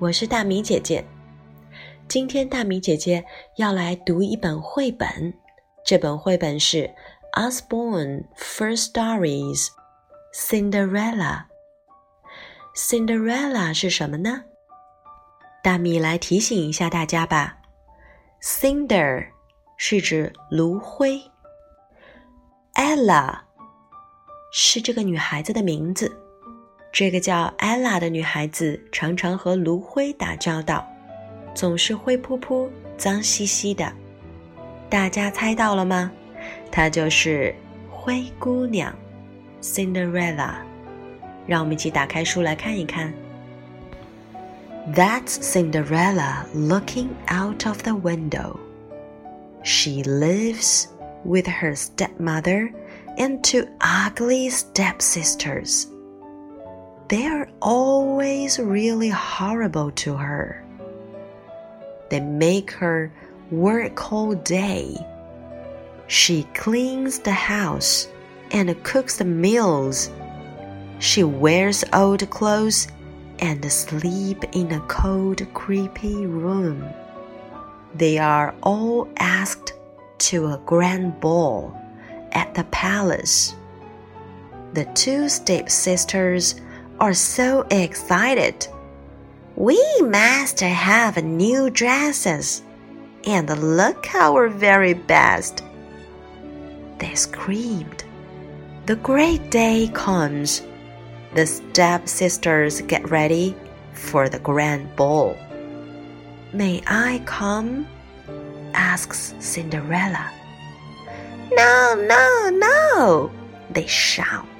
我是大米姐姐。今天大米姐姐要来读一本绘本，这本绘本是 Osborne First Stories Cinderella。Cinderella 是什么呢？大米来提醒一下大家吧。Cinder 是指炉灰，Ella 是这个女孩子的名字。这个叫 Ella 的女孩子常常和炉灰打交道，总是灰扑扑、脏兮兮的。大家猜到了吗？她就是灰姑娘 Cinderella。让我们一起打开书来看一看。That's Cinderella looking out of the window. She lives with her stepmother and two ugly stepsisters. They're always really horrible to her. They make her work all day. She cleans the house and cooks the meals. She wears old clothes and sleep in a cold, creepy room. They are all asked to a grand ball at the palace. The two stepsisters are so excited. We must have new dresses and look our very best. They screamed. The great day comes the stepsisters get ready for the grand ball. May I come? asks Cinderella. No, no, no, they shout.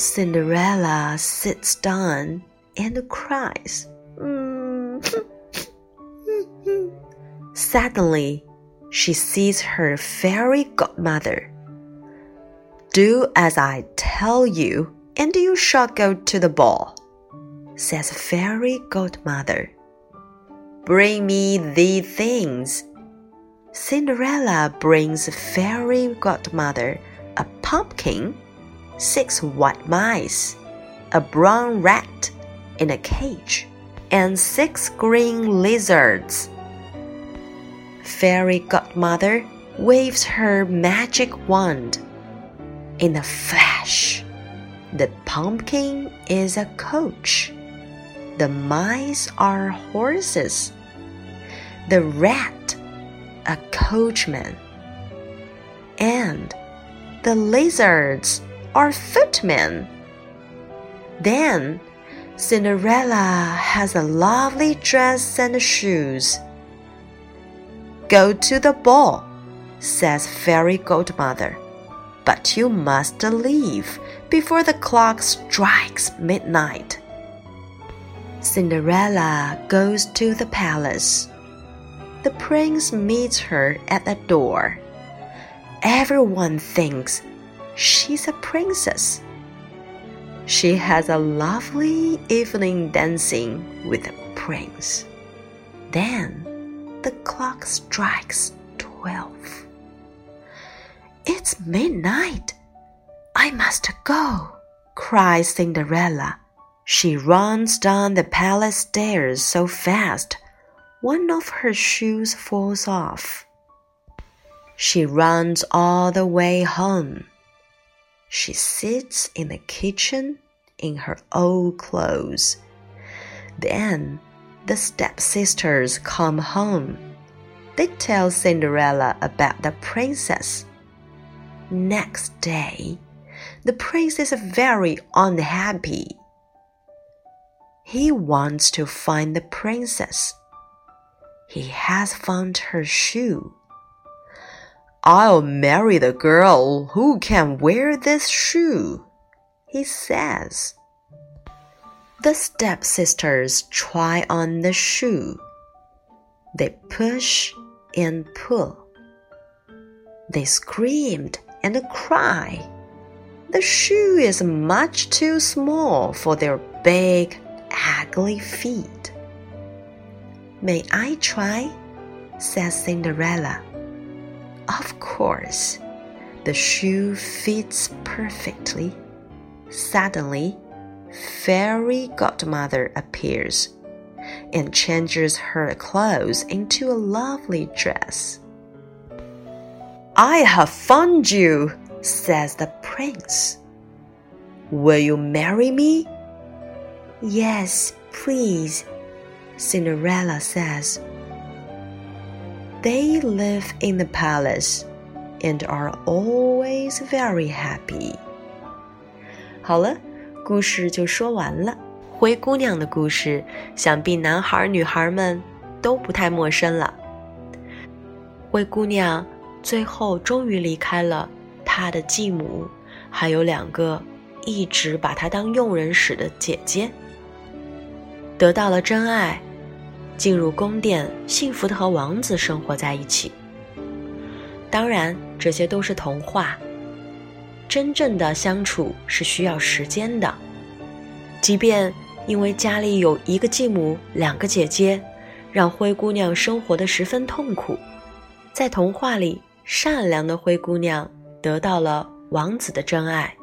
Cinderella sits down and cries. Suddenly, she sees her fairy godmother. Do as I tell you, and you shall go to the ball, says Fairy Godmother. Bring me these things. Cinderella brings Fairy Godmother a pumpkin, six white mice, a brown rat in a cage, and six green lizards. Fairy Godmother waves her magic wand. In a flash, the pumpkin is a coach. The mice are horses. The rat, a coachman. And the lizards are footmen. Then Cinderella has a lovely dress and shoes. Go to the ball, says Fairy Godmother but you must leave before the clock strikes midnight. Cinderella goes to the palace. The prince meets her at the door. Everyone thinks she's a princess. She has a lovely evening dancing with the prince. Then the clock strikes twelve. It's midnight. I must go, cries Cinderella. She runs down the palace stairs so fast, one of her shoes falls off. She runs all the way home. She sits in the kitchen in her old clothes. Then the stepsisters come home. They tell Cinderella about the princess Next day, the prince is very unhappy. He wants to find the princess. He has found her shoe. I'll marry the girl who can wear this shoe, he says. The stepsisters try on the shoe. They push and pull. They screamed and cry. The shoe is much too small for their big, ugly feet. May I try? says Cinderella. Of course. The shoe fits perfectly. Suddenly, fairy godmother appears and changes her clothes into a lovely dress. I have found you, says the prince. Will you marry me? Yes, please, Cinderella says. They live in the palace and are always very happy. 好了，故事就说完了。灰姑娘的故事，想必男孩女孩们都不太陌生了。灰姑娘最后终于离开了她的继母，还有两个一直把她当佣人使的姐姐，得到了真爱，进入宫殿，幸福的和王子生活在一起。当然，这些都是童话。真正的相处是需要时间的，即便因为家里有一个继母、两个姐姐，让灰姑娘生活的十分痛苦。在童话里，善良的灰姑娘得到了王子的真爱，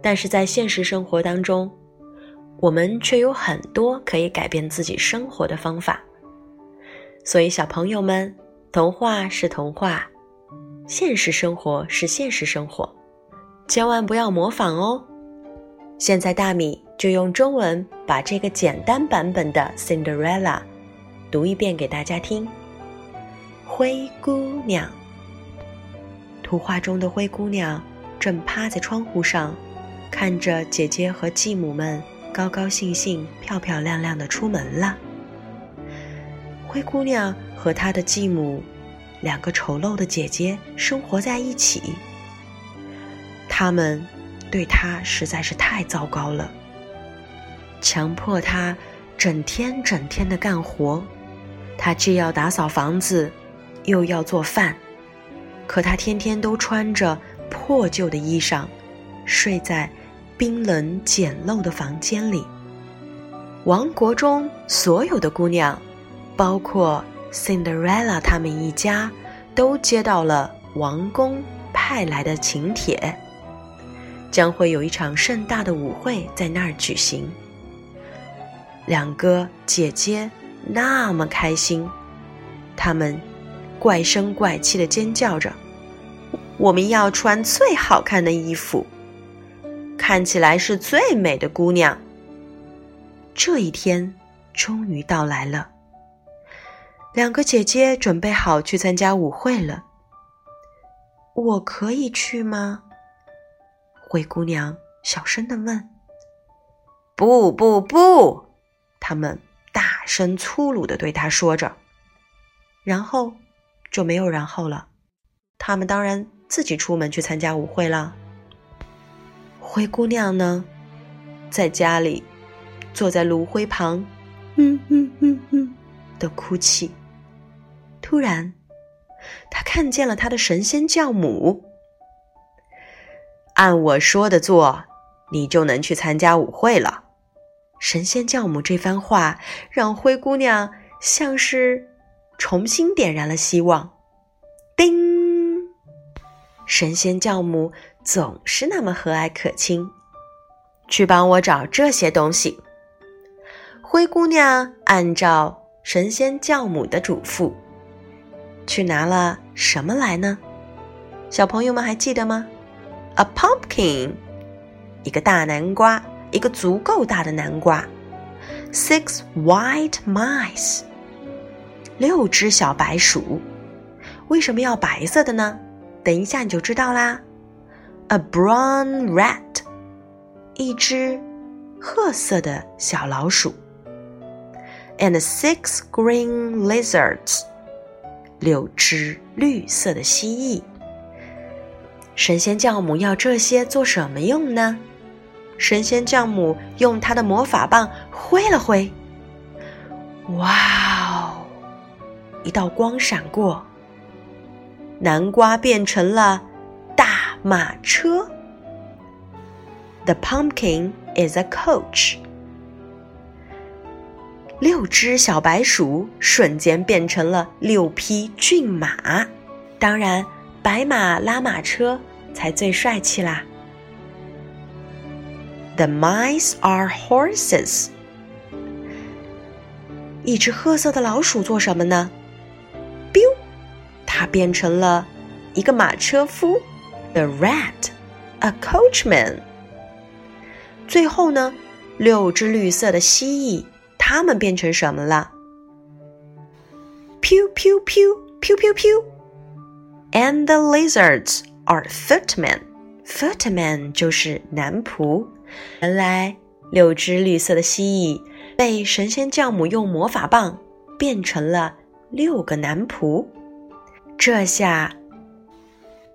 但是在现实生活当中，我们却有很多可以改变自己生活的方法。所以，小朋友们，童话是童话，现实生活是现实生活。千万不要模仿哦！现在大米就用中文把这个简单版本的《Cinderella》读一遍给大家听。灰姑娘，图画中的灰姑娘正趴在窗户上，看着姐姐和继母们高高兴兴、漂漂亮亮的出门了。灰姑娘和她的继母，两个丑陋的姐姐生活在一起。他们对她实在是太糟糕了，强迫她整天整天的干活，她既要打扫房子，又要做饭，可她天天都穿着破旧的衣裳，睡在冰冷简陋的房间里。王国中所有的姑娘，包括 Cinderella 他们一家，都接到了王宫派来的请帖。将会有一场盛大的舞会在那儿举行。两个姐姐那么开心，她们怪声怪气的尖叫着：“我们要穿最好看的衣服，看起来是最美的姑娘。”这一天终于到来了。两个姐姐准备好去参加舞会了。我可以去吗？灰姑娘小声的问：“不不不！”他们大声粗鲁的对她说着，然后就没有然后了。他们当然自己出门去参加舞会了。灰姑娘呢，在家里坐在炉灰旁，嗯嗯嗯嗯的哭泣。突然，她看见了她的神仙教母。按我说的做，你就能去参加舞会了。神仙教母这番话让灰姑娘像是重新点燃了希望。叮！神仙教母总是那么和蔼可亲。去帮我找这些东西。灰姑娘按照神仙教母的嘱咐，去拿了什么来呢？小朋友们还记得吗？A pumpkin，一个大南瓜，一个足够大的南瓜。Six white mice，六只小白鼠。为什么要白色的呢？等一下你就知道啦。A brown rat，一只褐色的小老鼠。And six green lizards，六只绿色的蜥蜴。神仙教母要这些做什么用呢？神仙教母用她的魔法棒挥了挥，哇哦！一道光闪过，南瓜变成了马车。The pumpkin is a coach。六只小白鼠瞬间变成了六匹骏马，当然。白马拉马车才最帅气啦 The mice are horses。一只褐色的老鼠做什么呢？biu，它变成了一个马车夫。The rat，a coachman。最后呢，六只绿色的蜥蜴，它们变成什么了？Pew pew pew pew pew pew。And the lizards are footmen。footmen 就是男仆。原来六只绿色的蜥蜴被神仙教母用魔法棒变成了六个男仆。这下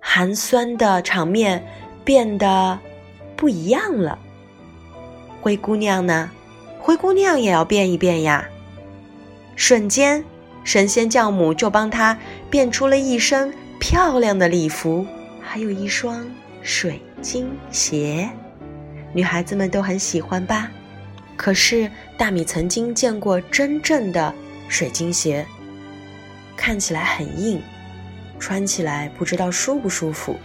寒酸的场面变得不一样了。灰姑娘呢？灰姑娘也要变一变呀！瞬间，神仙教母就帮她变出了一身漂亮的礼服，还有一双水晶鞋。女孩子们都很喜欢吧？可是大米曾经见过真正的水晶鞋，看起来很硬，穿起来不知道舒不舒服。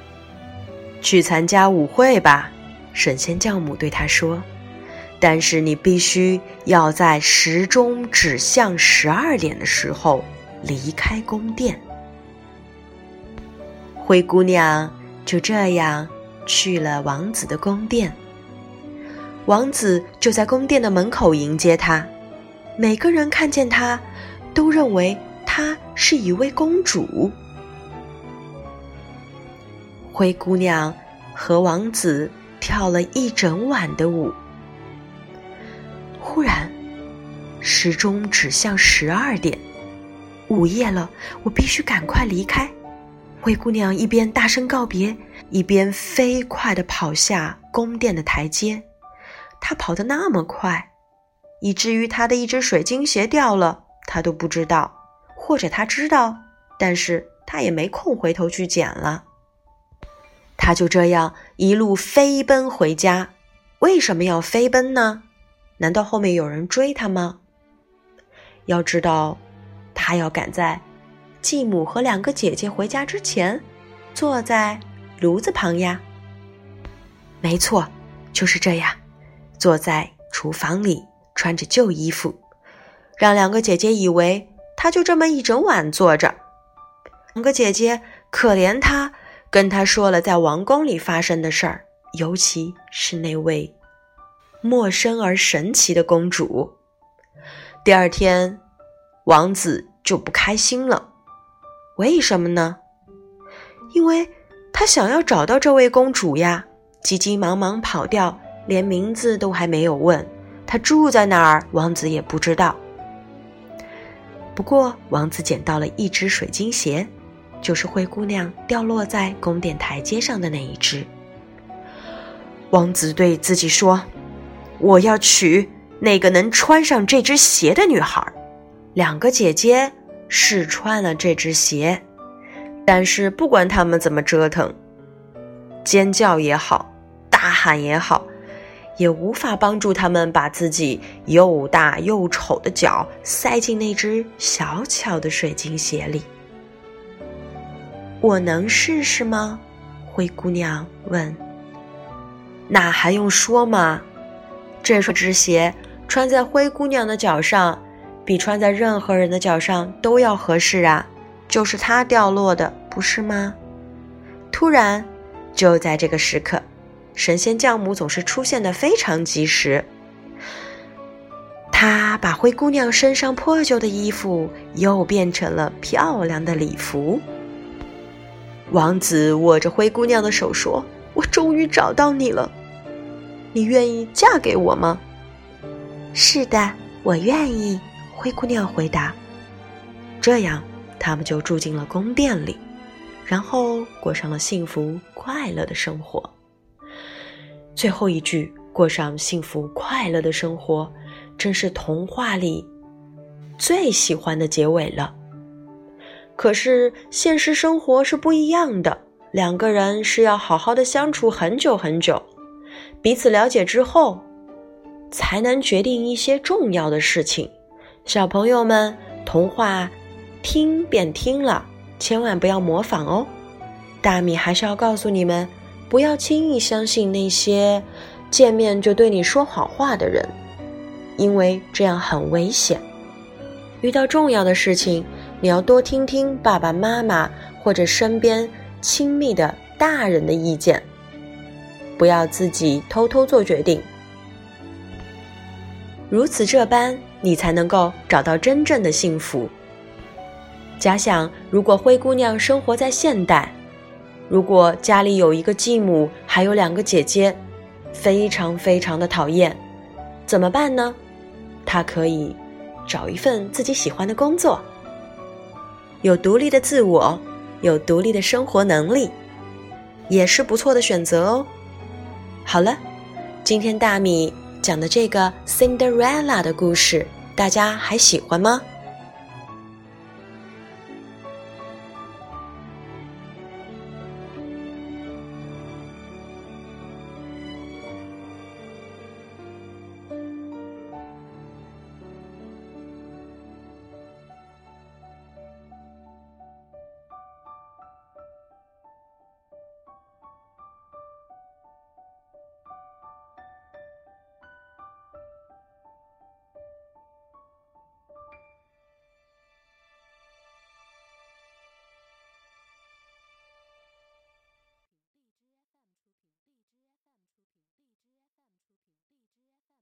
去参加舞会吧，神仙教母对他说。但是你必须要在时钟指向十二点的时候离开宫殿。灰姑娘就这样去了王子的宫殿。王子就在宫殿的门口迎接她，每个人看见她，都认为她是一位公主。灰姑娘和王子跳了一整晚的舞。忽然，时钟指向十二点，午夜了，我必须赶快离开。灰姑娘一边大声告别，一边飞快地跑下宫殿的台阶。她跑得那么快，以至于她的一只水晶鞋掉了，她都不知道，或者她知道，但是她也没空回头去捡了。他就这样一路飞奔回家。为什么要飞奔呢？难道后面有人追他吗？要知道，他要赶在继母和两个姐姐回家之前，坐在炉子旁呀。没错，就是这样。坐在厨房里，穿着旧衣服，让两个姐姐以为他就这么一整晚坐着。两个姐姐可怜他，跟他说了在王宫里发生的事儿，尤其是那位陌生而神奇的公主。第二天，王子就不开心了，为什么呢？因为他想要找到这位公主呀，急急忙忙跑掉。连名字都还没有问，他住在哪儿？王子也不知道。不过，王子捡到了一只水晶鞋，就是灰姑娘掉落在宫殿台阶上的那一只。王子对自己说：“我要娶那个能穿上这只鞋的女孩。”两个姐姐试穿了这只鞋，但是不管他们怎么折腾，尖叫也好，大喊也好。也无法帮助他们把自己又大又丑的脚塞进那只小巧的水晶鞋里。我能试试吗？灰姑娘问。那还用说吗？这双织鞋穿在灰姑娘的脚上，比穿在任何人的脚上都要合适啊！就是它掉落的，不是吗？突然，就在这个时刻。神仙教母总是出现的非常及时。她把灰姑娘身上破旧的衣服又变成了漂亮的礼服。王子握着灰姑娘的手说：“我终于找到你了，你愿意嫁给我吗？”“是的，我愿意。”灰姑娘回答。这样，他们就住进了宫殿里，然后过上了幸福快乐的生活。最后一句“过上幸福快乐的生活”，真是童话里最喜欢的结尾了。可是现实生活是不一样的，两个人是要好好的相处很久很久，彼此了解之后，才能决定一些重要的事情。小朋友们，童话听便听了，千万不要模仿哦。大米还是要告诉你们。不要轻易相信那些见面就对你说好话的人，因为这样很危险。遇到重要的事情，你要多听听爸爸妈妈或者身边亲密的大人的意见，不要自己偷偷做决定。如此这般，你才能够找到真正的幸福。假想，如果灰姑娘生活在现代，如果家里有一个继母，还有两个姐姐，非常非常的讨厌，怎么办呢？她可以找一份自己喜欢的工作，有独立的自我，有独立的生活能力，也是不错的选择哦。好了，今天大米。讲的这个 Cinderella 的故事，大家还喜欢吗？